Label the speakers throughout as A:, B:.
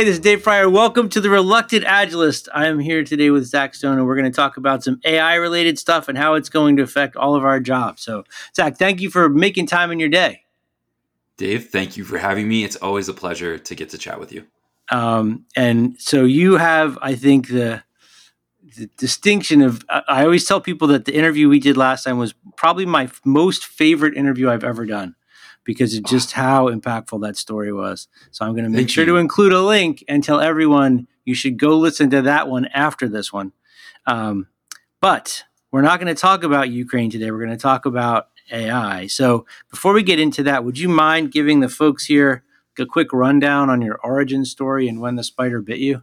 A: Hey, this is Dave Prior. Welcome to the Reluctant Agilist. I am here today with Zach Stone, and we're going to talk about some AI related stuff and how it's going to affect all of our jobs. So, Zach, thank you for making time in your day.
B: Dave, thank you for having me. It's always a pleasure to get to chat with you.
A: Um, and so, you have, I think, the, the distinction of I always tell people that the interview we did last time was probably my most favorite interview I've ever done because of just how impactful that story was. So I'm going to make Thank sure you. to include a link and tell everyone you should go listen to that one after this one. Um, but we're not going to talk about Ukraine today. We're going to talk about AI. So before we get into that, would you mind giving the folks here a quick rundown on your origin story and when the spider bit you?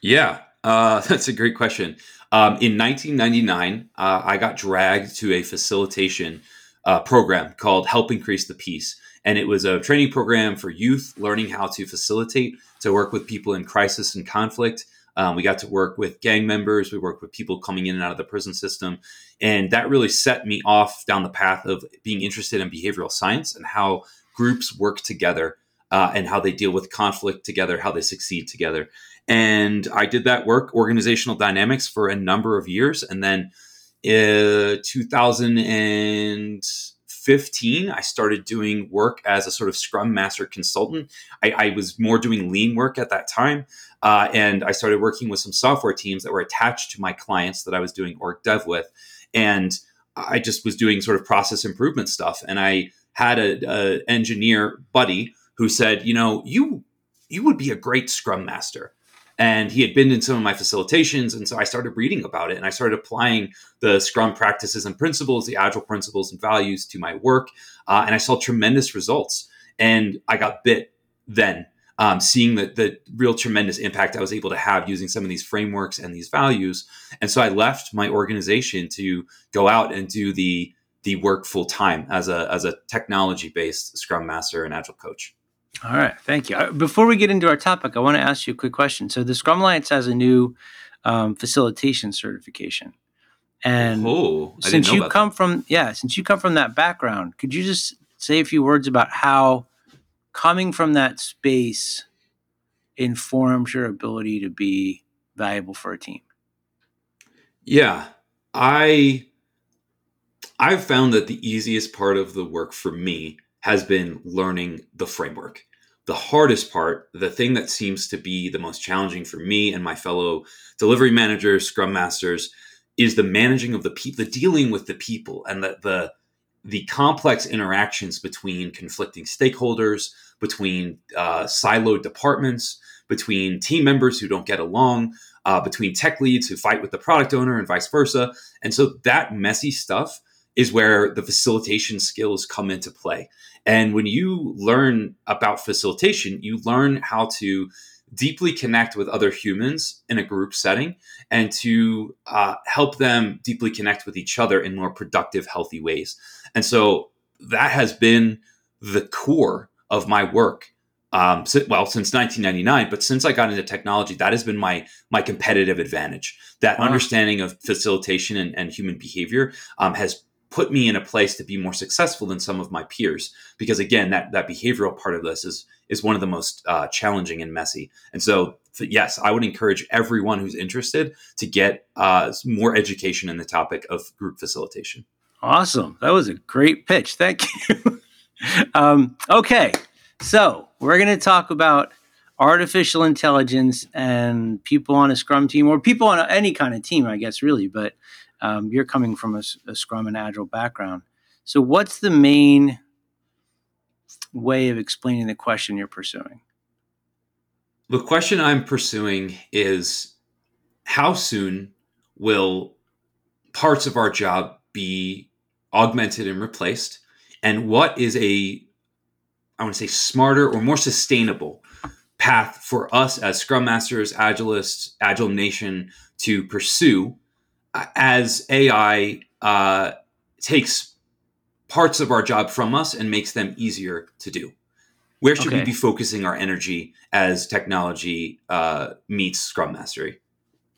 B: Yeah, uh, that's a great question. Um, in 1999, uh, I got dragged to a facilitation uh, program called Help Increase the Peace. And it was a training program for youth learning how to facilitate, to work with people in crisis and conflict. Um, we got to work with gang members. We worked with people coming in and out of the prison system. And that really set me off down the path of being interested in behavioral science and how groups work together uh, and how they deal with conflict together, how they succeed together. And I did that work, organizational dynamics, for a number of years. And then uh, 2015, I started doing work as a sort of Scrum Master consultant. I, I was more doing lean work at that time. Uh, and I started working with some software teams that were attached to my clients that I was doing org dev with. And I just was doing sort of process improvement stuff. And I had a, a engineer buddy who said, you know, you you would be a great scrum master and he had been in some of my facilitations and so i started reading about it and i started applying the scrum practices and principles the agile principles and values to my work uh, and i saw tremendous results and i got bit then um, seeing the, the real tremendous impact i was able to have using some of these frameworks and these values and so i left my organization to go out and do the the work full time as a as a technology based scrum master and agile coach
A: all right, thank you. Uh, before we get into our topic, I want to ask you a quick question. So, the Scrum Alliance has a new um, facilitation certification, and
B: oh,
A: since you come
B: that.
A: from yeah, since you come from that background, could you just say a few words about how coming from that space informs your ability to be valuable for a team?
B: Yeah, I I've found that the easiest part of the work for me has been learning the framework. The hardest part, the thing that seems to be the most challenging for me and my fellow delivery managers, scrum masters, is the managing of the people, the dealing with the people, and the the the complex interactions between conflicting stakeholders, between uh, siloed departments, between team members who don't get along, uh, between tech leads who fight with the product owner, and vice versa. And so that messy stuff is where the facilitation skills come into play. And when you learn about facilitation, you learn how to deeply connect with other humans in a group setting and to uh, help them deeply connect with each other in more productive, healthy ways. And so that has been the core of my work. Um, so, well, since 1999, but since I got into technology, that has been my my competitive advantage. That wow. understanding of facilitation and, and human behavior um, has put me in a place to be more successful than some of my peers. Because again that that behavioral part of this is is one of the most uh, challenging and messy. And so yes i would encourage everyone who's interested to get uh, more education in the topic of group facilitation.
A: Awesome. That was a great pitch. Thank you. Um, okay. So we're going to talk about artificial intelligence and people on a scrum team or people on any kind of team i guess really but um, you're coming from a, a Scrum and Agile background. So, what's the main way of explaining the question you're pursuing?
B: The question I'm pursuing is how soon will parts of our job be augmented and replaced? And what is a, I want to say, smarter or more sustainable path for us as Scrum Masters, Agilists, Agile Nation to pursue as AI uh, takes parts of our job from us and makes them easier to do. Where should okay. we be focusing our energy as technology uh, meets Scrum Mastery?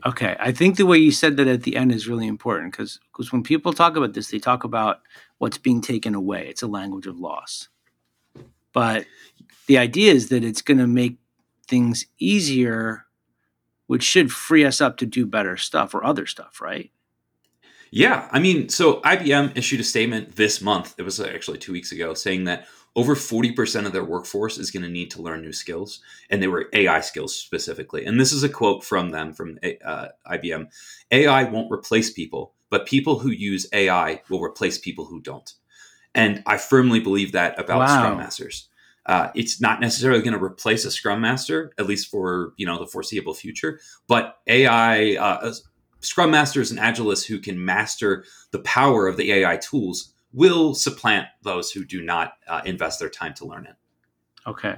A: Okay, I think the way you said that at the end is really important because because when people talk about this, they talk about what's being taken away. It's a language of loss, but the idea is that it's going to make things easier, which should free us up to do better stuff or other stuff, right?
B: Yeah, I mean, so IBM issued a statement this month. It was actually two weeks ago, saying that over 40% of their workforce is going to need to learn new skills, and they were AI skills specifically. And this is a quote from them, from uh, IBM AI won't replace people, but people who use AI will replace people who don't. And I firmly believe that about wow. Scrum Masters. Uh, it's not necessarily going to replace a Scrum Master, at least for you know the foreseeable future. But AI, uh, Scrum Masters and Agilists who can master the power of the AI tools will supplant those who do not uh, invest their time to learn it.
A: Okay.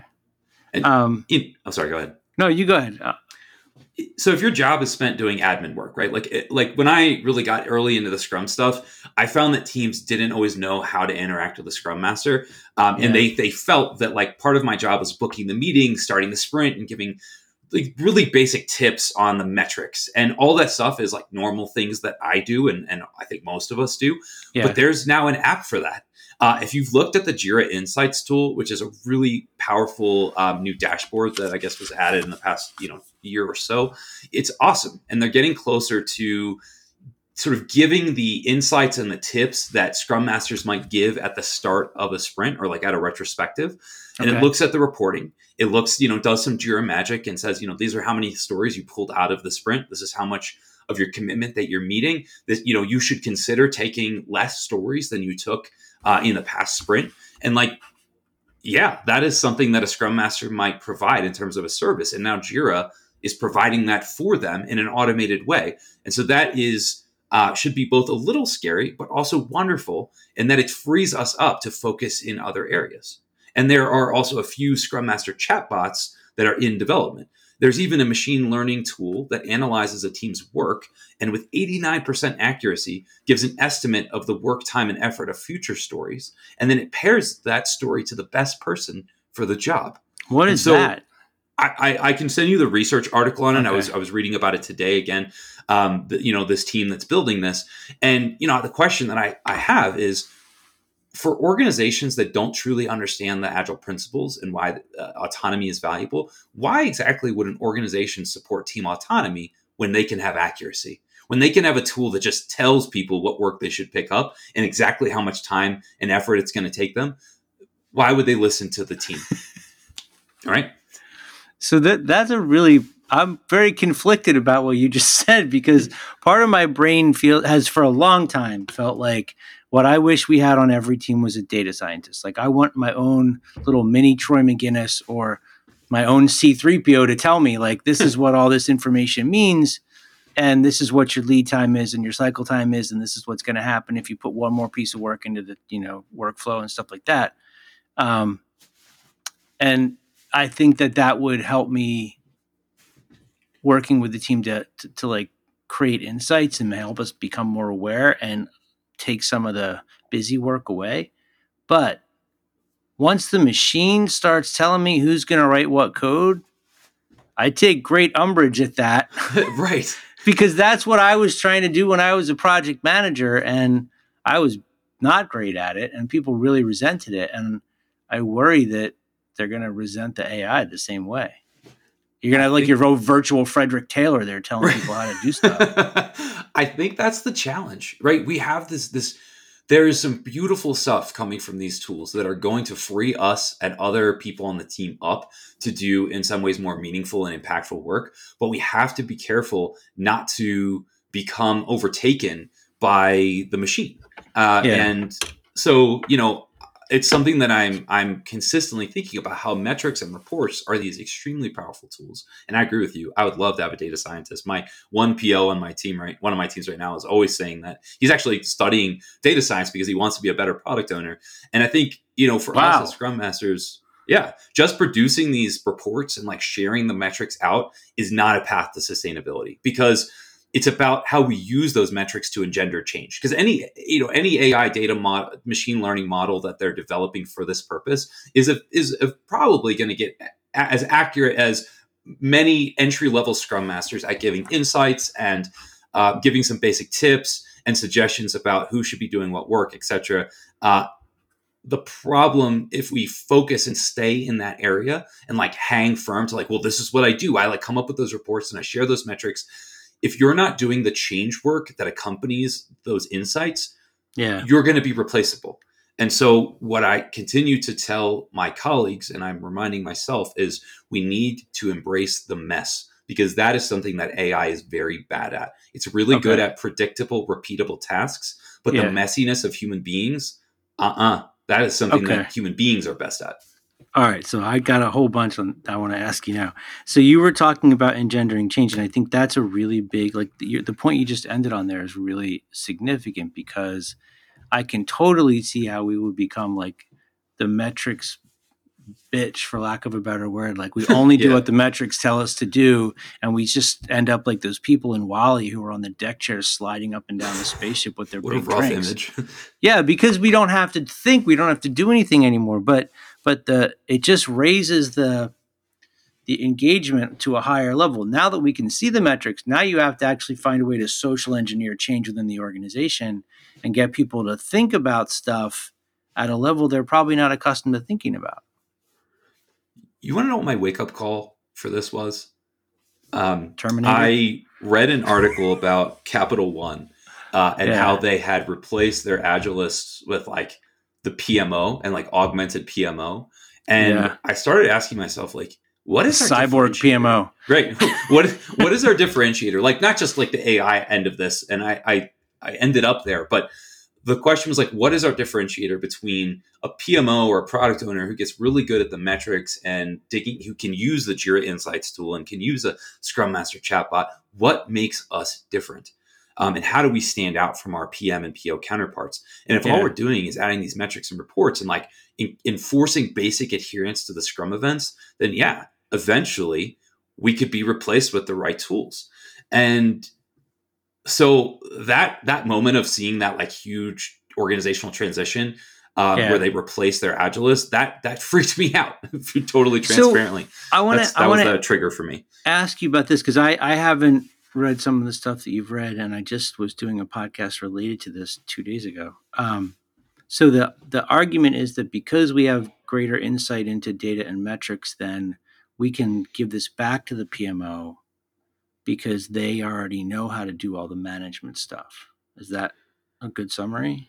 B: And um, in, I'm sorry. Go ahead.
A: No, you go ahead.
B: So if your job is spent doing admin work, right? Like it, like when I really got early into the Scrum stuff, I found that teams didn't always know how to interact with the Scrum Master, um, yeah. and they they felt that like part of my job was booking the meeting, starting the sprint, and giving like really basic tips on the metrics and all that stuff is like normal things that I do and, and I think most of us do. Yeah. But there's now an app for that. Uh, if you've looked at the Jira Insights tool, which is a really powerful um, new dashboard that I guess was added in the past you know year or so, it's awesome, and they're getting closer to sort of giving the insights and the tips that scrum masters might give at the start of a sprint or like at a retrospective. And okay. it looks at the reporting. It looks you know does some jira magic and says you know these are how many stories you pulled out of the sprint. This is how much of your commitment that you're meeting. This you know you should consider taking less stories than you took uh, in the past sprint. And like yeah that is something that a scrum master might provide in terms of a service. And now jira is providing that for them in an automated way and so that is uh, should be both a little scary, but also wonderful in that it frees us up to focus in other areas. And there are also a few Scrum Master chatbots that are in development. There's even a machine learning tool that analyzes a team's work and with 89% accuracy gives an estimate of the work time and effort of future stories. And then it pairs that story to the best person for the job.
A: What is so that?
B: I, I, can send you the research article on it. Okay. I was I was reading about it today again. Um, the, you know this team that's building this. And you know the question that I, I have is for organizations that don't truly understand the agile principles and why uh, autonomy is valuable why exactly would an organization support team autonomy when they can have accuracy? When they can have a tool that just tells people what work they should pick up and exactly how much time and effort it's going to take them why would they listen to the team? All right
A: so that that's a really I'm very conflicted about what you just said because part of my brain feel has for a long time felt like what I wish we had on every team was a data scientist. Like I want my own little mini Troy Magennis or my own C3PO to tell me like this is what all this information means and this is what your lead time is and your cycle time is and this is what's going to happen if you put one more piece of work into the you know workflow and stuff like that um, and i think that that would help me working with the team to, to, to like create insights and help us become more aware and take some of the busy work away. But once the machine starts telling me who's going to write what code, I take great umbrage at that.
B: right.
A: because that's what I was trying to do when I was a project manager and I was not great at it and people really resented it and I worry that they're going to resent the AI the same way. You're gonna have like your virtual Frederick Taylor there telling people how to do stuff.
B: I think that's the challenge, right? We have this this there is some beautiful stuff coming from these tools that are going to free us and other people on the team up to do in some ways more meaningful and impactful work. But we have to be careful not to become overtaken by the machine. Uh, yeah. And so, you know, it's something that I'm I'm consistently thinking about how metrics and reports are these extremely powerful tools. And I agree with you. I would love to have a data scientist. My one PO on my team right one of my teams right now is always saying that he's actually studying data science because he wants to be a better product owner. And I think, you know, for wow. us as scrum masters, yeah, just producing these reports and like sharing the metrics out is not a path to sustainability because it's about how we use those metrics to engender change because any you know any ai data mod, machine learning model that they're developing for this purpose is a, is a probably going to get as accurate as many entry level scrum masters at giving insights and uh, giving some basic tips and suggestions about who should be doing what work etc uh, the problem if we focus and stay in that area and like hang firm to like, well, this is what I do. I like come up with those reports and I share those metrics. If you're not doing the change work that accompanies those insights,
A: yeah,
B: you're going to be replaceable. And so, what I continue to tell my colleagues, and I'm reminding myself, is we need to embrace the mess because that is something that AI is very bad at. It's really okay. good at predictable, repeatable tasks, but yeah. the messiness of human beings, uh uh-uh, uh that is something okay. that human beings are best at.
A: All right, so I got a whole bunch on I want to ask you now. So you were talking about engendering change, and I think that's a really big like the, the point you just ended on there is really significant because I can totally see how we would become like the metrics bitch for lack of a better word. Like we only do what the metrics tell us to do and we just end up like those people in WALL-E who are on the deck chairs sliding up and down the spaceship with their what big a rough yeah because we don't have to think we don't have to do anything anymore but but the it just raises the the engagement to a higher level now that we can see the metrics now you have to actually find a way to social engineer change within the organization and get people to think about stuff at a level they're probably not accustomed to thinking about.
B: You want to know what my wake up call for this was? Um, Terminator. I read an article about Capital One uh, and yeah. how they had replaced their Agilists with like the PMO and like augmented PMO. And yeah. I started asking myself, like, what is
A: cyborg PMO?
B: Right. what what is our differentiator? Like not just like the AI end of this. And I, I I ended up there. But the question was like, what is our differentiator between a PMO or a product owner who gets really good at the metrics and digging, who can use the Jira Insights tool and can use a Scrum Master chatbot? What makes us different? Um, and how do we stand out from our PM and PO counterparts? And if yeah. all we're doing is adding these metrics and reports and like in, enforcing basic adherence to the Scrum events, then yeah, eventually we could be replaced with the right tools. And so that that moment of seeing that like huge organizational transition um, yeah. where they replace their agilist that that freaked me out totally transparently so
A: i want to
B: that
A: was
B: the trigger for me
A: ask you about this because i i haven't read some of the stuff that you've read and i just was doing a podcast related to this two days ago um, so the the argument is that because we have greater insight into data and metrics then we can give this back to the pmo because they already know how to do all the management stuff. Is that a good summary?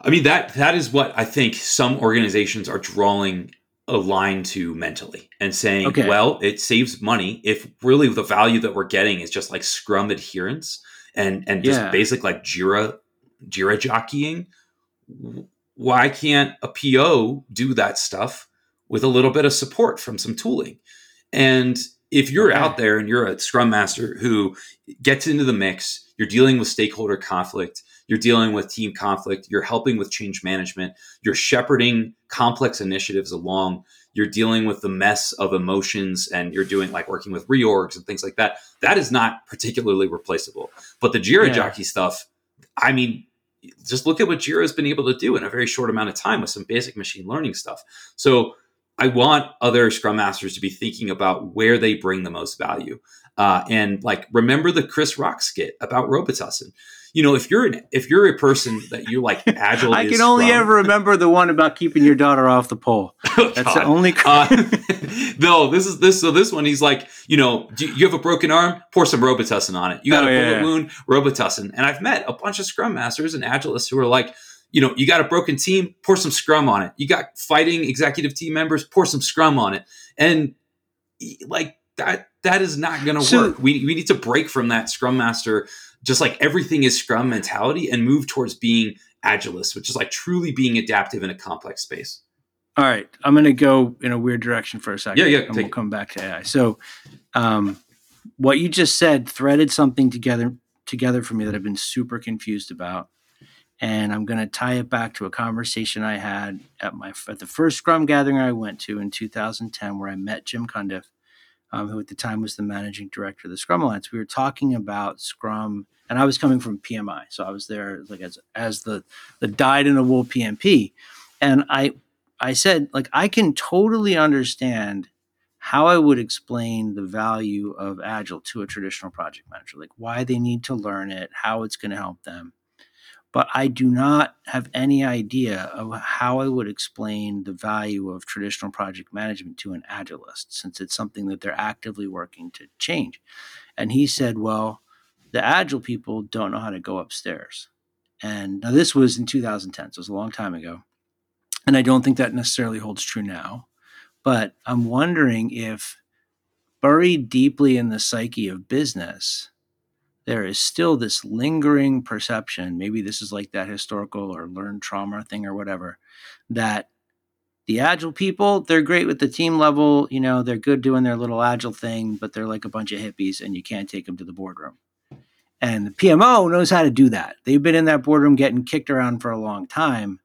B: I mean that that is what I think some organizations are drawing a line to mentally and saying, okay. well, it saves money if really the value that we're getting is just like Scrum adherence and and just yeah. basic like Jira Jira jockeying. Why can't a PO do that stuff with a little bit of support from some tooling? And if you're okay. out there and you're a scrum master who gets into the mix, you're dealing with stakeholder conflict, you're dealing with team conflict, you're helping with change management, you're shepherding complex initiatives along, you're dealing with the mess of emotions and you're doing like working with reorgs and things like that. That is not particularly replaceable. But the Jira yeah. jockey stuff, I mean, just look at what Jira has been able to do in a very short amount of time with some basic machine learning stuff. So I want other Scrum Masters to be thinking about where they bring the most value. Uh, and like remember the Chris Rock skit about Robitussin. You know, if you're an if you're a person that you like agile,
A: I can only Scrum, ever remember the one about keeping your daughter off the pole. Oh, That's God. the only. uh,
B: no, this is this. So this one, he's like, you know, do you have a broken arm? Pour some Robitussin on it. You got oh, a bullet yeah. wound? Robitussin. And I've met a bunch of Scrum Masters and Agilists who are like you know, you got a broken team, pour some scrum on it. You got fighting executive team members, pour some scrum on it. And like that that is not going to so, work. We we need to break from that scrum master just like everything is scrum mentality and move towards being agilist, which is like truly being adaptive in a complex space.
A: All right, I'm going to go in a weird direction for a second.
B: Yeah, yeah.
A: And we'll come back to AI. So, um, what you just said threaded something together together for me that I've been super confused about and I'm going to tie it back to a conversation I had at my at the first Scrum gathering I went to in 2010, where I met Jim Cundiff, um, who at the time was the managing director of the Scrum Alliance. We were talking about Scrum, and I was coming from PMI, so I was there like as as the the dyed in the wool PMP, and I I said like I can totally understand how I would explain the value of Agile to a traditional project manager, like why they need to learn it, how it's going to help them but I do not have any idea of how I would explain the value of traditional project management to an agilist since it's something that they're actively working to change. And he said, well, the agile people don't know how to go upstairs. And now this was in 2010, so it was a long time ago. And I don't think that necessarily holds true now. But I'm wondering if buried deeply in the psyche of business, there is still this lingering perception. Maybe this is like that historical or learned trauma thing or whatever, that the agile people, they're great with the team level. You know, they're good doing their little agile thing, but they're like a bunch of hippies and you can't take them to the boardroom. And the PMO knows how to do that. They've been in that boardroom getting kicked around for a long time.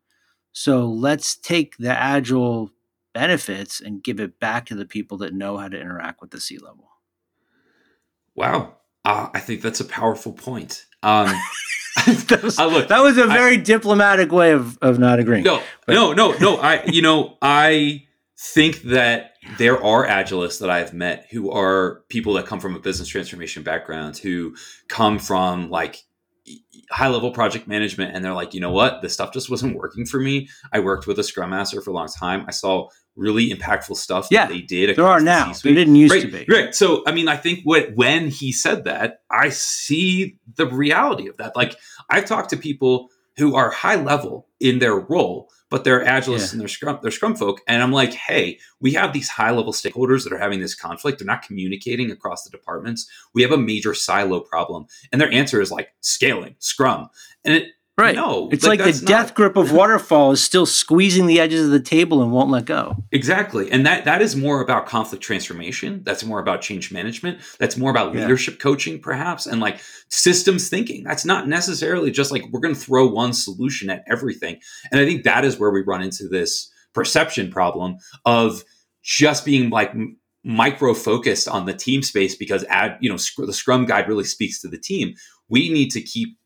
A: So let's take the agile benefits and give it back to the people that know how to interact with the C level.
B: Wow. Uh, I think that's a powerful point. Um,
A: that, was, look, that was a very I, diplomatic way of, of not agreeing.
B: No, but. no, no, no. I, you know, I think that there are agilists that I've met who are people that come from a business transformation background, who come from like high level project management and they're like you know what this stuff just wasn't working for me i worked with a scrum master for a long time i saw really impactful stuff
A: yeah,
B: they did
A: there are now. The they didn't used
B: right,
A: to be.
B: Right so i mean i think what when he said that i see the reality of that. Like i've talked to people who are high level in their role but they're agilists yeah. and they're scrum they're scrum folk and i'm like hey we have these high level stakeholders that are having this conflict. They're not communicating across the departments. We have a major silo problem. And their answer is like scaling scrum. And it
A: Right. No, it's like, like the death not... grip of waterfall is still squeezing the edges of the table and won't let go.
B: Exactly. And that that is more about conflict transformation. That's more about change management. That's more about yeah. leadership coaching, perhaps, and like systems thinking. That's not necessarily just like we're going to throw one solution at everything. And I think that is where we run into this perception problem of just being like micro focused on the team space because add you know the scrum guide really speaks to the team we need to keep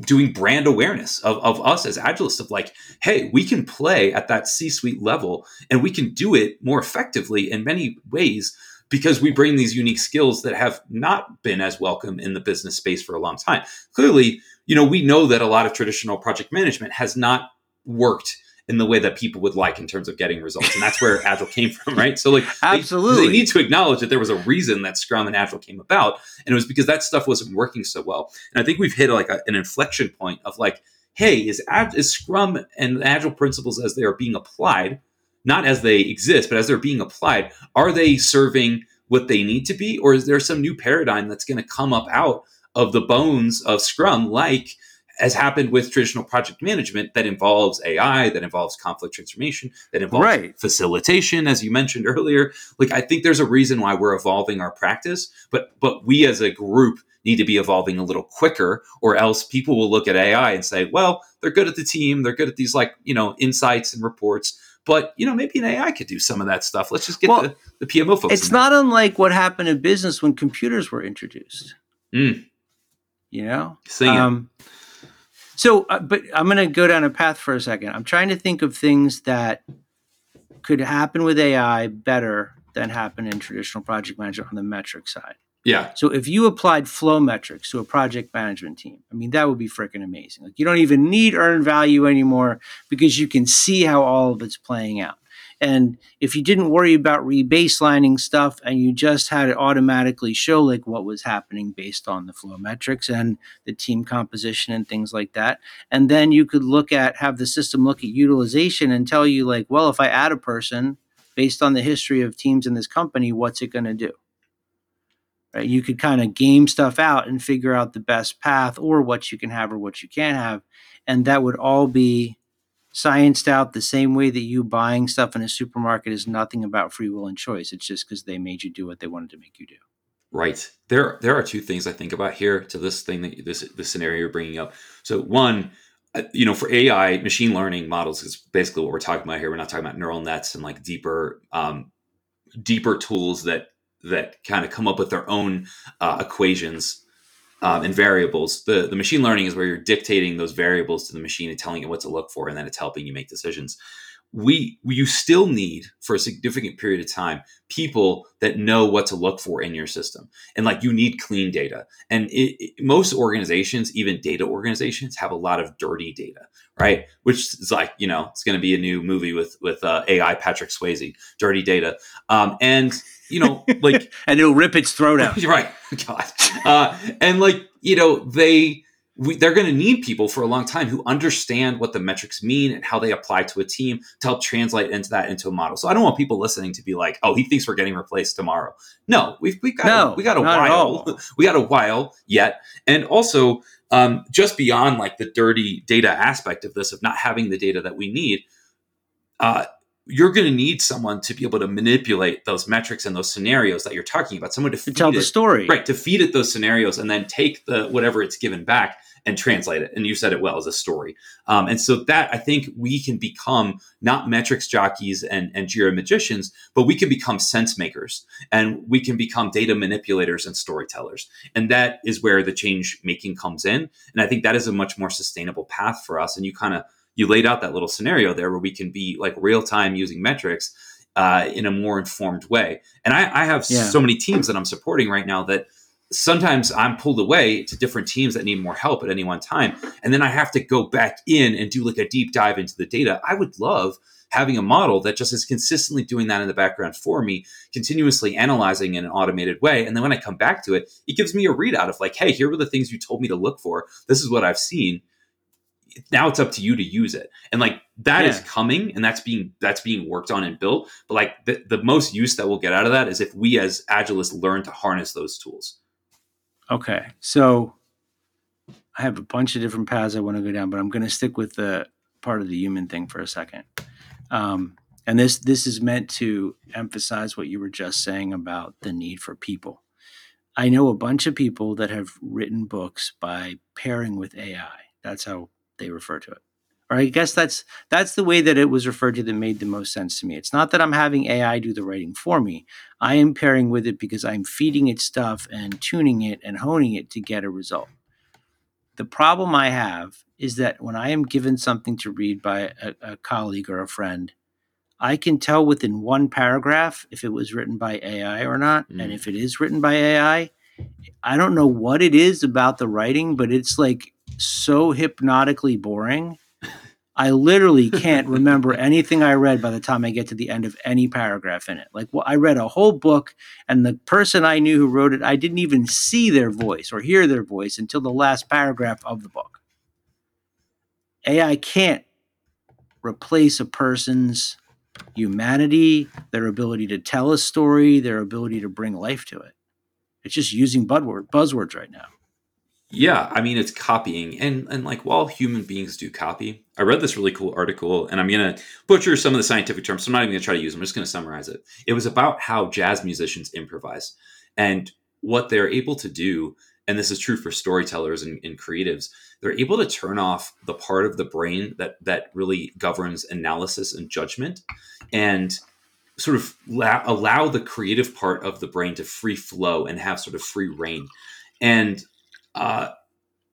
B: doing brand awareness of, of us as agilists of like hey we can play at that c-suite level and we can do it more effectively in many ways because we bring these unique skills that have not been as welcome in the business space for a long time. Clearly you know we know that a lot of traditional project management has not worked in the way that people would like in terms of getting results. And that's where Agile came from, right? So like
A: absolutely
B: they, they, need to acknowledge that there was a reason that Scrum and Agile came about. And it was because that stuff wasn't working so well. And I think we've hit like a, an inflection point of like, hey, is, is Scrum and Agile principles as they are being applied, not as they exist, but as they're being applied, are they serving what they need to be? Or is there some new paradigm that's going to come up out of the bones of Scrum, like has happened with traditional project management that involves AI, that involves conflict transformation, that involves right. facilitation, as you mentioned earlier. Like I think there's a reason why we're evolving our practice, but but we as a group need to be evolving a little quicker, or else people will look at AI and say, well, they're good at the team, they're good at these like you know insights and reports. But you know, maybe an AI could do some of that stuff. Let's just get well, the, the PMO folks.
A: It's not unlike what happened in business when computers were introduced.
B: Mm.
A: You know,
B: Sing um,
A: so, uh, but I'm going to go down a path for a second. I'm trying to think of things that could happen with AI better than happen in traditional project management on the metric side.
B: Yeah.
A: So if you applied flow metrics to a project management team, I mean that would be freaking amazing. Like you don't even need earned value anymore because you can see how all of it's playing out. And if you didn't worry about rebaselining stuff and you just had it automatically show like what was happening based on the flow metrics and the team composition and things like that. And then you could look at, have the system look at utilization and tell you, like, well, if I add a person based on the history of teams in this company, what's it going to do? Right? You could kind of game stuff out and figure out the best path or what you can have or what you can't have. And that would all be scienced out the same way that you buying stuff in a supermarket is nothing about free will and choice. It's just because they made you do what they wanted to make you do.
B: Right. There, there are two things I think about here to this thing that this this scenario you're bringing up. So one, uh, you know, for AI, machine learning models is basically what we're talking about here. We're not talking about neural nets and like deeper, um, deeper tools that that kind of come up with their own uh, equations um, and variables. The the machine learning is where you're dictating those variables to the machine and telling it what to look for, and then it's helping you make decisions. We you still need for a significant period of time people that know what to look for in your system. And like you need clean data. And it, it, most organizations even data organizations have a lot of dirty data right? Which is like you know it's going to be a new movie with with uh, ai patrick swayze dirty data. Um, and you know like
A: and it'll rip its throat out.
B: Right. God. Uh, and like you know they we, they're going to need people for a long time who understand what the metrics mean and how they apply to a team to help translate into that into a model. So I don't want people listening to be like, "Oh, he thinks we're getting replaced tomorrow." No, we've we got no, a, we got a while. We got a while yet, and also um, just beyond like the dirty data aspect of this of not having the data that we need. Uh, you're going to need someone to be able to manipulate those metrics and those scenarios that you're talking about. Someone to,
A: to tell
B: it,
A: the story,
B: right? To feed it those scenarios and then take the whatever it's given back and translate it. And you said it well as a story. Um, and so that I think we can become not metrics jockeys and, and Jira magicians, but we can become sense makers and we can become data manipulators and storytellers. And that is where the change making comes in. And I think that is a much more sustainable path for us. And you kind of you laid out that little scenario there where we can be like real time using metrics uh, in a more informed way. And I, I have yeah. so many teams that I'm supporting right now that sometimes I'm pulled away to different teams that need more help at any one time. And then I have to go back in and do like a deep dive into the data. I would love having a model that just is consistently doing that in the background for me, continuously analyzing in an automated way. And then when I come back to it, it gives me a readout of like, hey, here were the things you told me to look for. This is what I've seen now it's up to you to use it. And like that yeah. is coming and that's being that's being worked on and built. But like the, the most use that we'll get out of that is if we as agilists learn to harness those tools.
A: Okay so i have a bunch of different paths i want to go down but i'm going to stick with the part of the human thing for a second. Um, and this this is meant to emphasize what you were just saying about the need for people. I know a bunch of people that have written books by pairing with ai that's how they refer to it. Or I guess that's that's the way that it was referred to that made the most sense to me. It's not that I'm having AI do the writing for me. I am pairing with it because I'm feeding it stuff and tuning it and honing it to get a result. The problem I have is that when I am given something to read by a, a colleague or a friend, I can tell within one paragraph if it was written by AI or not. Mm. And if it is written by AI, I don't know what it is about the writing, but it's like so hypnotically boring. I literally can't remember anything I read by the time I get to the end of any paragraph in it. Like, well, I read a whole book, and the person I knew who wrote it, I didn't even see their voice or hear their voice until the last paragraph of the book. AI can't replace a person's humanity, their ability to tell a story, their ability to bring life to it. It's just using buzzword, buzzwords right now.
B: Yeah, I mean it's copying, and and like while human beings do copy, I read this really cool article, and I'm gonna butcher some of the scientific terms, so I'm not even gonna try to use them. I'm just gonna summarize it. It was about how jazz musicians improvise and what they're able to do, and this is true for storytellers and, and creatives. They're able to turn off the part of the brain that that really governs analysis and judgment, and sort of la- allow the creative part of the brain to free flow and have sort of free reign. And uh,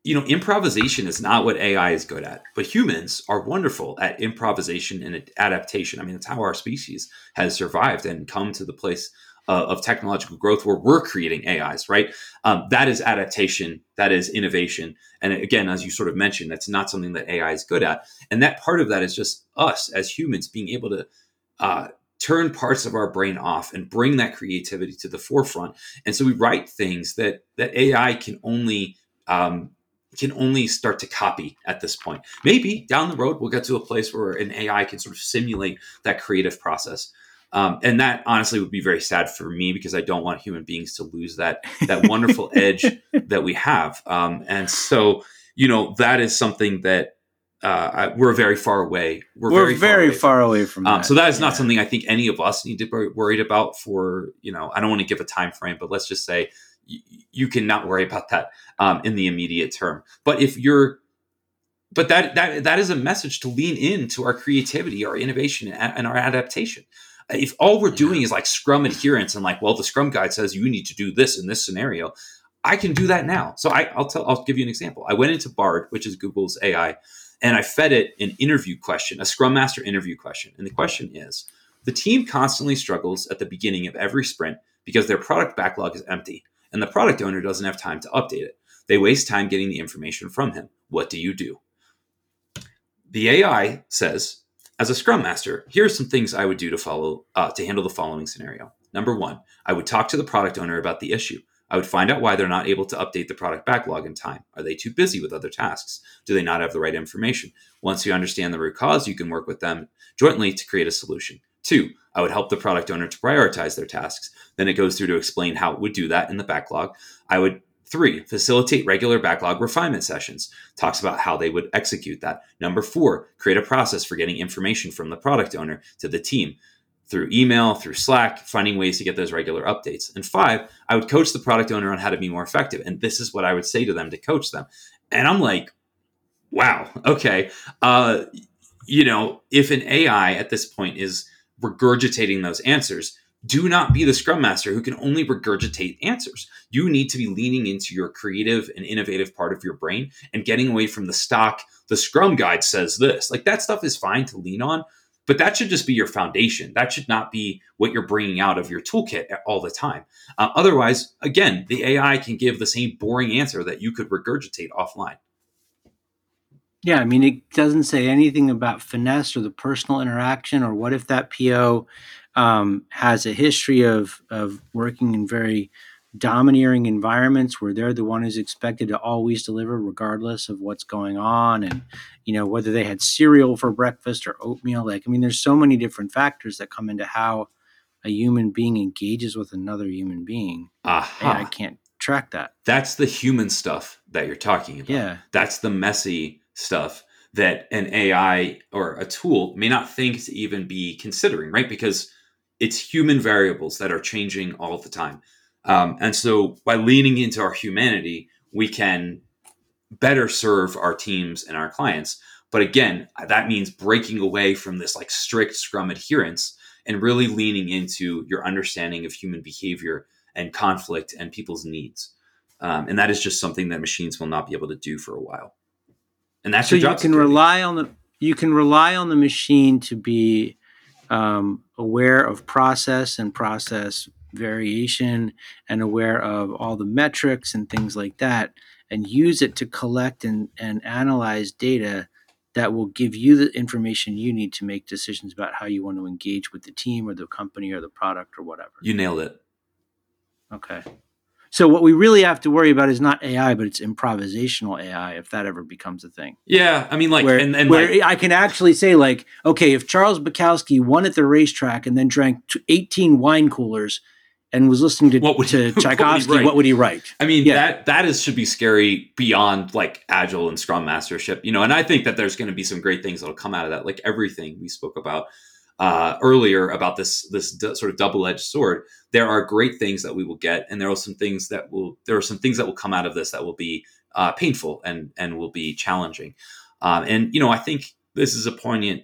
B: you know, improvisation is not what AI is good at, but humans are wonderful at improvisation and adaptation. I mean, it's how our species has survived and come to the place uh, of technological growth where we're creating AIs, right? Um, that is adaptation, that is innovation. And again, as you sort of mentioned, that's not something that AI is good at. And that part of that is just us as humans being able to uh, turn parts of our brain off and bring that creativity to the forefront. And so we write things that that AI can only um, can only start to copy at this point. Maybe down the road we'll get to a place where an AI can sort of simulate that creative process. Um, and that honestly would be very sad for me because I don't want human beings to lose that that wonderful edge that we have. Um, and so, you know, that is something that uh, we're very far away.
A: We're, we're very, very, far away, far away from, um,
B: that. so that is yeah. not something I think any of us need to be worried about. For you know, I don't want to give a time frame, but let's just say y- you cannot worry about that um, in the immediate term. But if you're but that that that is a message to lean into our creativity, our innovation, and, our adaptation. If all we're doing is like Scrum adherence and like, well, the Scrum guide says you need to do this in this scenario, I can do that now. So I, will tell, I'll give you an example. I went into Bard, which is Google's AI, and I fed it an interview question, a Scrum Master interview question. And the question is The team constantly struggles at the beginning of every sprint because their product backlog is empty, and the product owner doesn't have time to update it. They waste time getting the information from him. What do you do? The AI says, as a Scrum Master, here are some things I would do to follow uh, to handle the following scenario. Number one, I would talk to the product owner about the issue. I would find out why they're not able to update the product backlog in time. Are they too busy with other tasks? Do they not have the right information? Once you understand the root cause, you can work with them jointly to create a solution. Two, I would help the product owner to prioritize their tasks. Then it goes through to explain how it would do that in the backlog. I would Three, facilitate regular backlog refinement sessions. Talks about how they would execute that. Number four, create a process for getting information from the product owner to the team through email, through Slack, finding ways to get those regular updates. And five, I would coach the product owner on how to be more effective. And this is what I would say to them to coach them. And I'm like, wow, okay. Uh, you know, if an AI at this point is regurgitating those answers, do not be the scrum master who can only regurgitate answers. You need to be leaning into your creative and innovative part of your brain and getting away from the stock, the scrum guide says this. Like that stuff is fine to lean on, but that should just be your foundation. That should not be what you're bringing out of your toolkit all the time. Uh, otherwise, again, the AI can give the same boring answer that you could regurgitate offline.
A: Yeah, I mean, it doesn't say anything about finesse or the personal interaction or what if that PO um, has a history of of working in very domineering environments where they're the one who's expected to always deliver regardless of what's going on and you know whether they had cereal for breakfast or oatmeal like i mean there's so many different factors that come into how a human being engages with another human being.
B: Aha.
A: i can't track that.
B: That's the human stuff that you're talking about.
A: Yeah.
B: That's the messy stuff that an ai or a tool may not think to even be considering right? Because it's human variables that are changing all the time. Um, and so by leaning into our humanity, we can better serve our teams and our clients. But again, that means breaking away from this like strict scrum adherence and really leaning into your understanding of human behavior and conflict and people's needs. Um, and that is just something that machines will not be able to do for a while. And that's
A: so
B: you
A: can security. rely on the you can rely on the machine to be um, aware of process and process variation and aware of all the metrics and things like that and use it to collect and, and analyze data that will give you the information you need to make decisions about how you want to engage with the team or the company or the product or whatever.
B: You nailed it.
A: Okay. So what we really have to worry about is not AI, but it's improvisational AI if that ever becomes a thing.
B: Yeah, I mean, like,
A: where,
B: and, and
A: where
B: like,
A: I can actually say, like, okay, if Charles Bukowski won at the racetrack and then drank 18 wine coolers and was listening to,
B: what would,
A: to Tchaikovsky,
B: what would,
A: what would he write?
B: I mean, yeah. that that is should be scary beyond like agile and Scrum mastership, you know. And I think that there's going to be some great things that'll come out of that, like everything we spoke about uh, earlier about this this d- sort of double edged sword. There are great things that we will get, and there are some things that will there are some things that will come out of this that will be uh, painful and and will be challenging. Um, and you know, I think this is a poignant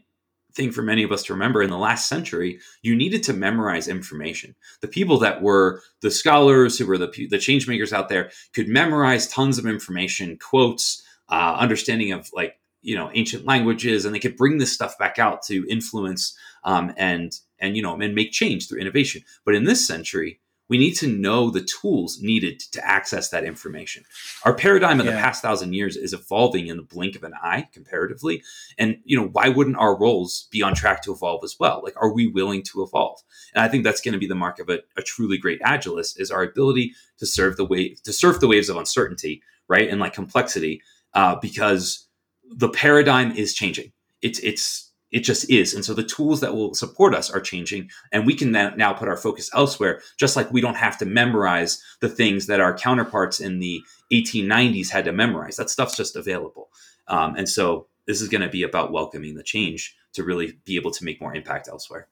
B: thing for many of us to remember in the last century you needed to memorize information. The people that were the scholars who were the, the change makers out there could memorize tons of information quotes uh, understanding of like you know ancient languages and they could bring this stuff back out to influence um, and and you know and make change through innovation. But in this century we need to know the tools needed to access that information our paradigm of yeah. the past thousand years is evolving in the blink of an eye comparatively and you know why wouldn't our roles be on track to evolve as well like are we willing to evolve and i think that's going to be the mark of a, a truly great agilist is our ability to serve the wave to surf the waves of uncertainty right and like complexity uh, because the paradigm is changing. It's it's it just is, and so the tools that will support us are changing, and we can now put our focus elsewhere. Just like we don't have to memorize the things that our counterparts in the 1890s had to memorize. That stuff's just available, um, and so this is going to be about welcoming the change to really be able to make more impact elsewhere.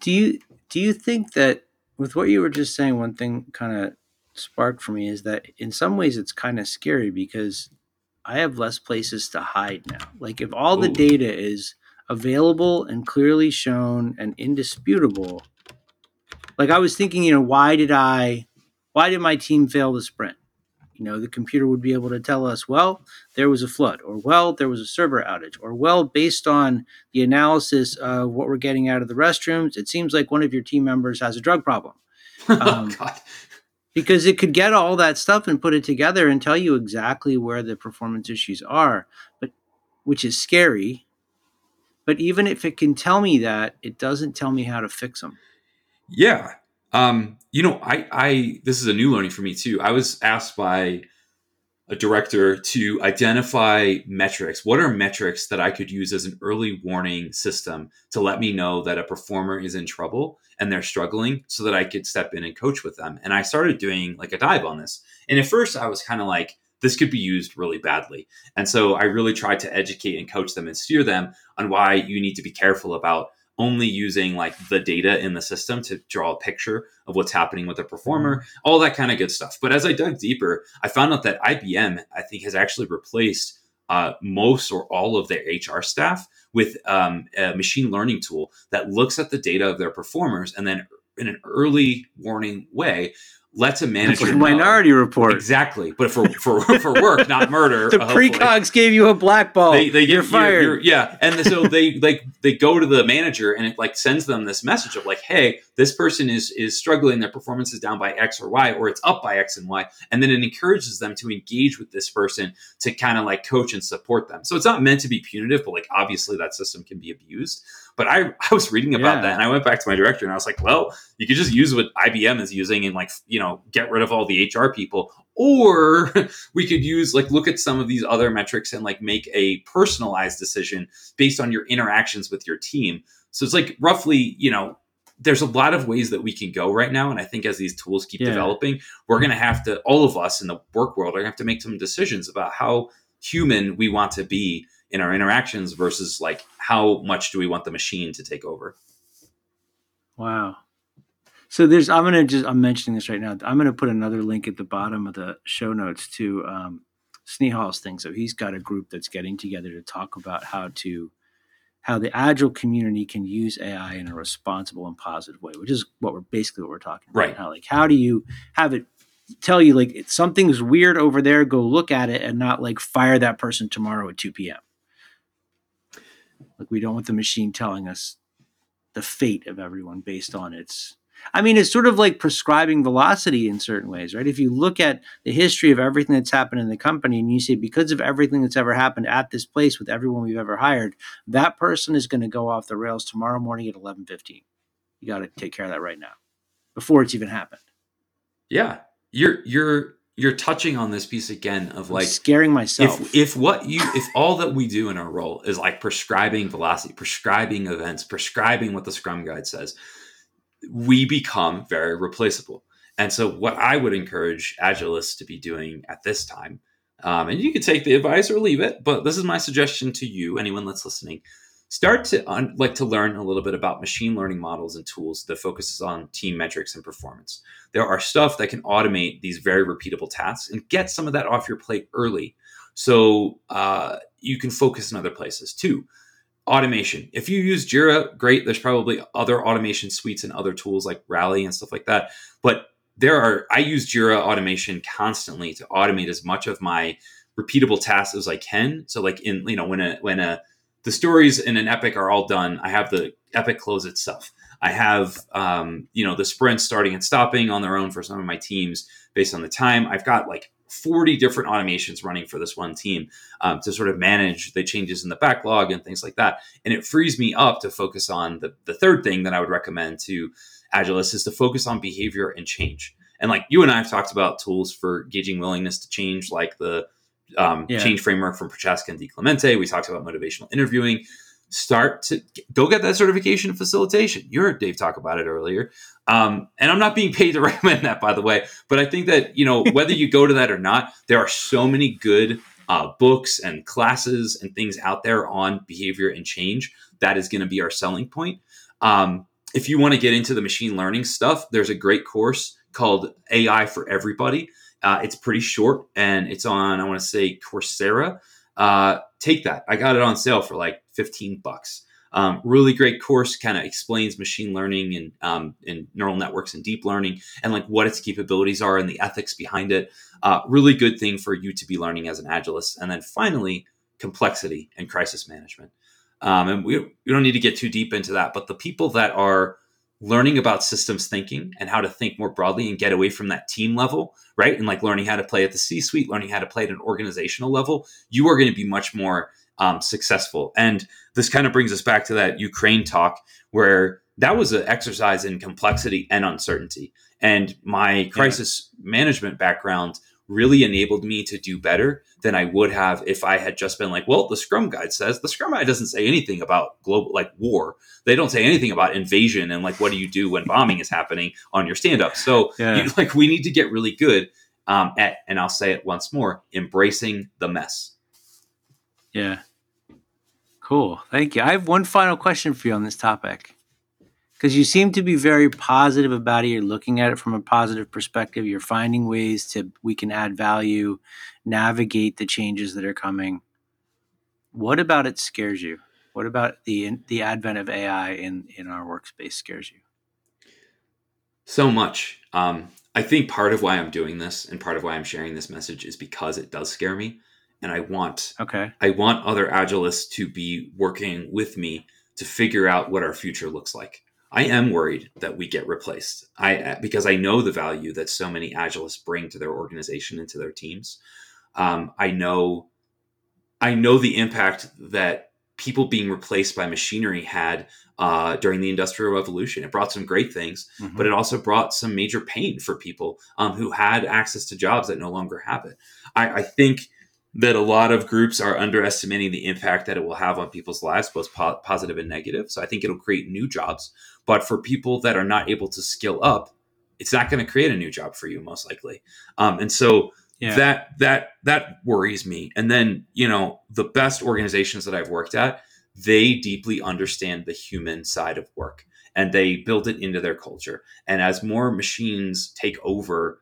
A: Do you do you think that with what you were just saying, one thing kind of sparked for me is that in some ways it's kind of scary because I have less places to hide now. Like if all Ooh. the data is available and clearly shown and indisputable, like I was thinking, you know, why did I why did my team fail the sprint? You know, the computer would be able to tell us, well, there was a flood, or well, there was a server outage, or well, based on the analysis of what we're getting out of the restrooms, it seems like one of your team members has a drug problem.
B: Um, oh,
A: because it could get all that stuff and put it together and tell you exactly where the performance issues are, but which is scary. But even if it can tell me that, it doesn't tell me how to fix them.
B: Yeah, um, you know, I, I this is a new learning for me too. I was asked by a director to identify metrics. What are metrics that I could use as an early warning system to let me know that a performer is in trouble and they're struggling so that I could step in and coach with them? And I started doing like a dive on this. And at first I was kind of like, this could be used really badly. And so I really tried to educate and coach them and steer them on why you need to be careful about only using like the data in the system to draw a picture of what's happening with the performer, mm-hmm. all that kind of good stuff. But as I dug deeper, I found out that IBM, I think, has actually replaced uh, most or all of their HR staff with um, a machine learning tool that looks at the data of their performers and then in an early warning way lets a manager like
A: minority report.
B: Exactly but for for for work not murder
A: the uh, precogs gave you a black ball. They, they you're fired you're,
B: you're, yeah and so they like they go to the manager and it like sends them this message of like hey this person is is struggling their performance is down by x or y or it's up by x and y and then it encourages them to engage with this person to kind of like coach and support them. So it's not meant to be punitive but like obviously that system can be abused. But I, I was reading about yeah. that and I went back to my director and I was like, well, you could just use what IBM is using and like, you know, get rid of all the HR people. Or we could use like look at some of these other metrics and like make a personalized decision based on your interactions with your team. So it's like roughly, you know, there's a lot of ways that we can go right now. And I think as these tools keep yeah. developing, we're going to have to, all of us in the work world are going to have to make some decisions about how human we want to be in our interactions versus like how much do we want the machine to take over
A: wow so there's i'm gonna just i'm mentioning this right now. I'm gonna put another link at the bottom of the show notes to um, Snehal's thing. So he's got a group that's getting together to talk about how to how the agile community can use ai in a responsible and positive way which is what we're basically what we're talking about
B: right.
A: how like how do you have it tell you like something's weird over there go look at it and not like fire that person tomorrow at 2 p.m like we don't want the machine telling us the fate of everyone based on its I mean, it's sort of like prescribing velocity in certain ways, right? If you look at the history of everything that's happened in the company and you say, because of everything that's ever happened at this place with everyone we've ever hired, that person is going to go off the rails tomorrow morning at 11:15. You got to take care of that right now before it's even happened.
B: Yeah. You're you're you're touching on this piece again of like I'm
A: scaring myself.
B: If, if what you if all that we do in our role is like prescribing velocity, prescribing events, prescribing what the Scrum guide says, we become very replaceable. And so, what I would encourage Agilists to be doing at this time, um, and you can take the advice or leave it, but this is my suggestion to you, anyone that's listening, start to un- like to learn a little bit about machine learning models and tools that focuses on team metrics and performance. There are stuff that can automate these very repeatable tasks and get some of that off your plate early. So uh, you can focus in other places too automation if you use jira great there's probably other automation suites and other tools like rally and stuff like that but there are i use jira automation constantly to automate as much of my repeatable tasks as i can so like in you know when a when a the stories in an epic are all done. I have the epic close itself. I have um, you know the sprints starting and stopping on their own for some of my teams based on the time. I've got like 40 different automations running for this one team um, to sort of manage the changes in the backlog and things like that. And it frees me up to focus on the, the third thing that I would recommend to Agilists is to focus on behavior and change. And like you and I have talked about tools for gauging willingness to change, like the um, yeah. change framework from Prochaska and DiClemente. We talked about motivational interviewing. Start to go get that certification in facilitation. You heard Dave talk about it earlier. Um, and I'm not being paid to recommend that, by the way. But I think that, you know, whether you go to that or not, there are so many good uh, books and classes and things out there on behavior and change. That is going to be our selling point. Um, if you want to get into the machine learning stuff, there's a great course called AI for Everybody uh, it's pretty short and it's on, I want to say Coursera. Uh, take that. I got it on sale for like 15 bucks. Um, really great course, kind of explains machine learning and um, and neural networks and deep learning and like what its capabilities are and the ethics behind it. Uh, really good thing for you to be learning as an agilist. And then finally, complexity and crisis management. Um, and we, we don't need to get too deep into that, but the people that are learning about systems thinking and how to think more broadly and get away from that team level, right? And like learning how to play at the C suite, learning how to play at an organizational level, you are going to be much more um, successful. And this kind of brings us back to that Ukraine talk where that was an exercise in complexity and uncertainty. And my crisis yeah. management background really enabled me to do better than I would have if I had just been like, well, the Scrum Guide says the Scrum Guide doesn't say anything about global like war. They don't say anything about invasion and like what do you do when bombing is happening on your stand up. So yeah. you, like we need to get really good um, at, and I'll say it once more, embracing the mess.
A: Yeah. Cool. Thank you. I have one final question for you on this topic because you seem to be very positive about it. You're looking at it from a positive perspective. You're finding ways to we can add value, navigate the changes that are coming. What about it scares you? What about the the advent of AI in in our workspace scares you?
B: So much. Um, I think part of why I'm doing this and part of why I'm sharing this message is because it does scare me, and I want
A: okay.
B: I want other agilists to be working with me to figure out what our future looks like. I am worried that we get replaced. I because I know the value that so many agilists bring to their organization and to their teams. Um, I know, I know the impact that people being replaced by machinery had uh, during the industrial revolution. It brought some great things, mm-hmm. but it also brought some major pain for people um, who had access to jobs that no longer have it. I, I think that a lot of groups are underestimating the impact that it will have on people's lives, both po- positive and negative. So I think it'll create new jobs. But for people that are not able to skill up, it's not going to create a new job for you, most likely. Um, and so yeah. that that that worries me. And then you know the best organizations that I've worked at, they deeply understand the human side of work and they build it into their culture. And as more machines take over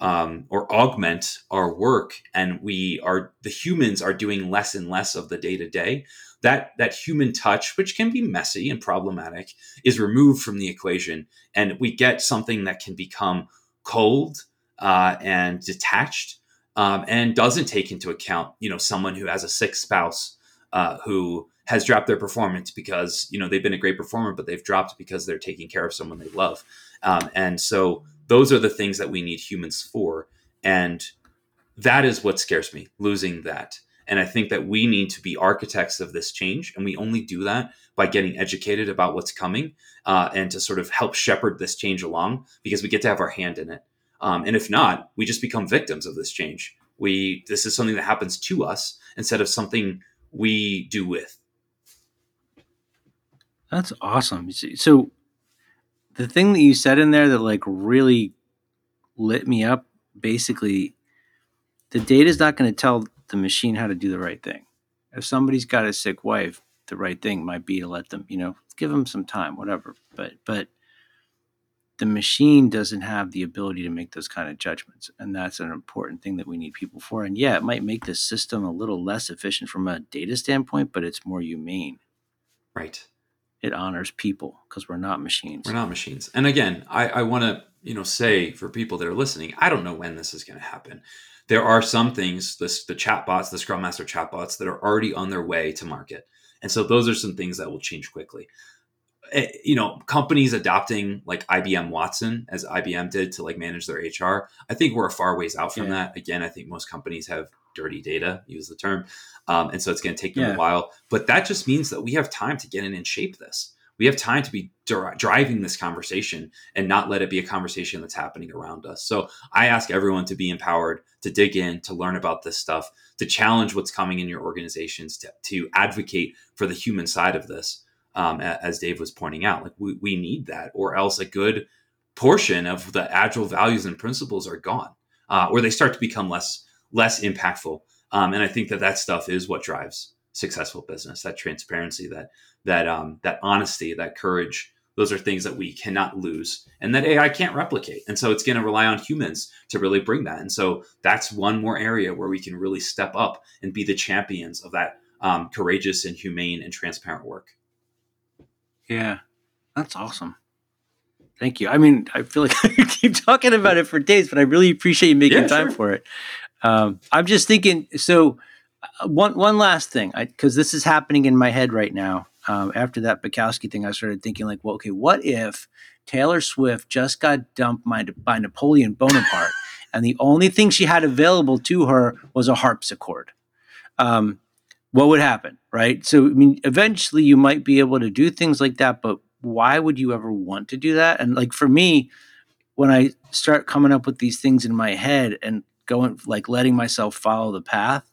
B: um, or augment our work and we are the humans are doing less and less of the day to day that that human touch which can be messy and problematic is removed from the equation and we get something that can become cold uh, and detached um, and doesn't take into account you know someone who has a sick spouse uh, who has dropped their performance because you know they've been a great performer but they've dropped because they're taking care of someone they love. Um, and so those are the things that we need humans for. And that is what scares me, losing that. And I think that we need to be architects of this change. And we only do that by getting educated about what's coming uh, and to sort of help shepherd this change along because we get to have our hand in it. Um, and if not, we just become victims of this change. We this is something that happens to us instead of something we do with.
A: That's awesome. So the thing that you said in there that like really lit me up basically the data is not going to tell the machine how to do the right thing. If somebody's got a sick wife the right thing might be to let them you know give them some time whatever. But but the machine doesn't have the ability to make those kind of judgments and that's an important thing that we need people for. And yeah it might make the system a little less efficient from a data standpoint but it's more humane.
B: Right
A: it honors people because we're not machines.
B: We're not machines. And again, I, I want to you know say for people that are listening, I don't know when this is going to happen. There are some things, this, the chatbots, the Scrum Master chatbots, that are already on their way to market, and so those are some things that will change quickly. Eh, you know, companies adopting like IBM Watson as IBM did to like manage their HR. I think we're a far ways out from yeah. that. Again, I think most companies have dirty data, use the term. Um, and so it's going to take them yeah. a while. But that just means that we have time to get in and shape this. We have time to be dri- driving this conversation and not let it be a conversation that's happening around us. So I ask everyone to be empowered, to dig in, to learn about this stuff, to challenge what's coming in your organizations, to, to advocate for the human side of this. Um, as Dave was pointing out, like we, we need that, or else a good portion of the agile values and principles are gone, uh, or they start to become less less impactful. Um, and I think that that stuff is what drives successful business. That transparency, that that um, that honesty, that courage. Those are things that we cannot lose, and that AI can't replicate. And so it's going to rely on humans to really bring that. And so that's one more area where we can really step up and be the champions of that um, courageous and humane and transparent work.
A: Yeah, that's awesome. Thank you. I mean, I feel like I keep talking about it for days, but I really appreciate you making
B: Yeah,
A: time
B: sure.
A: for it. Um, I'm just thinking. So, uh, one one last thing, because this is happening in my head right now. Um, after that Bukowski thing, I started thinking like, well, okay, what if Taylor Swift just got dumped by, by Napoleon Bonaparte, and the only thing she had available to her was a harpsichord? Um, what would happen, right? So, I mean, eventually you might be able to do things like that, but why would you ever want to do that? And like for me, when I start coming up with these things in my head and going like letting myself follow the path,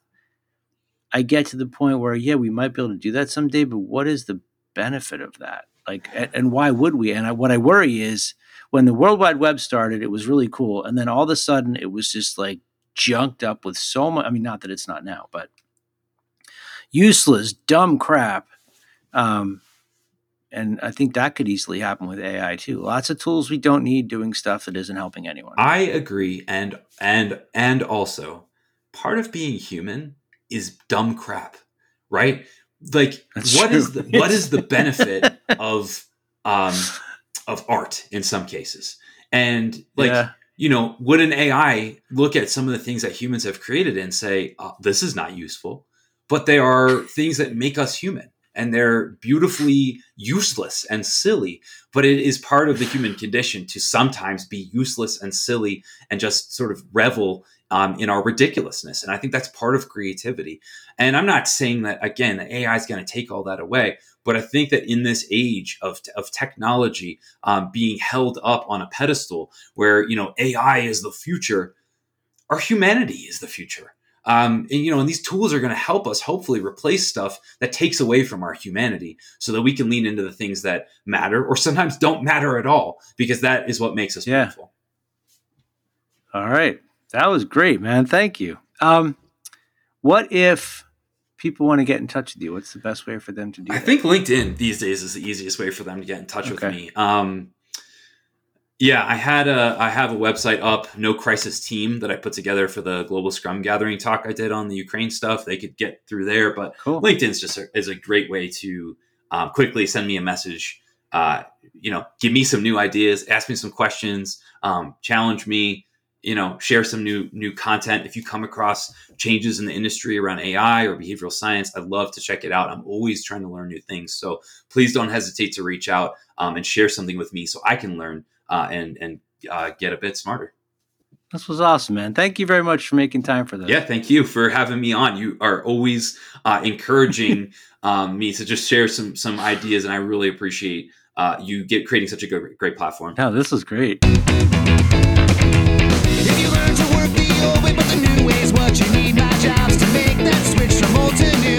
A: I get to the point where yeah, we might be able to do that someday, but what is the benefit of that? Like, and, why would we? And I, what I worry is when the World Wide Web started, it was really cool, and then all of a sudden it was just like junked up with so much. I mean, not that it's not now, but useless, dumb crap. Um, and I think that could easily happen with AI too. Lots of tools we don't need doing stuff that isn't helping anyone.
B: I agree, and and and also part of being human is dumb crap, right? Like,
A: That's
B: what
A: true.
B: is the what is the benefit of um of art in some cases? And like,
A: yeah,
B: you know, would an AI look at some of the things that humans have created and say, oh, "This is not useful," but they are things that make us human, and they're beautifully useless and silly. But it is part of the human condition to sometimes be useless and silly and just sort of revel um, in our ridiculousness. And I think that's part of creativity. And I'm not saying that again, AI is going to take all that away. But I think that in this age of, of technology um, being held up on a pedestal where, you know, AI is the future, our humanity is the future. Um, and, you know, and these tools are going to help us hopefully replace stuff that takes away from our humanity so that we can lean into the things that matter or sometimes don't matter at all because that is what makes us
A: Yeah.
B: beautiful.
A: All right. That was great, man. Thank you. Um, what if people want to get in touch with you? What's the best way for them to do
B: I
A: that?
B: think LinkedIn these days is the easiest way for them to get in touch with me. Um, yeah, I had a I have a website up, No Crisis Team, that I put together for the global Scrum gathering talk I did on the Ukraine stuff. They could get through there, but
A: cool.
B: LinkedIn's just a, is a great way to um, quickly send me a message. Uh, you know, give me some new ideas, ask me some questions, um, challenge me. You know, share some new new content. If you come across changes in the industry around AI or behavioral science, I'd love to check it out. I'm always trying to learn new things. So please don't hesitate to reach out um, and share something with me so I can learn uh, and and uh, get a bit smarter.
A: This was awesome, man. Thank you very much for making time for this.
B: Yeah, thank you for having me on. You are always uh, encouraging um, me to just share some some ideas, and I really appreciate uh, you get creating such a great, great platform.
A: No, this was great.
C: If you learn to work the old way, but the new way's what you need, my job's to make that switch from old to new.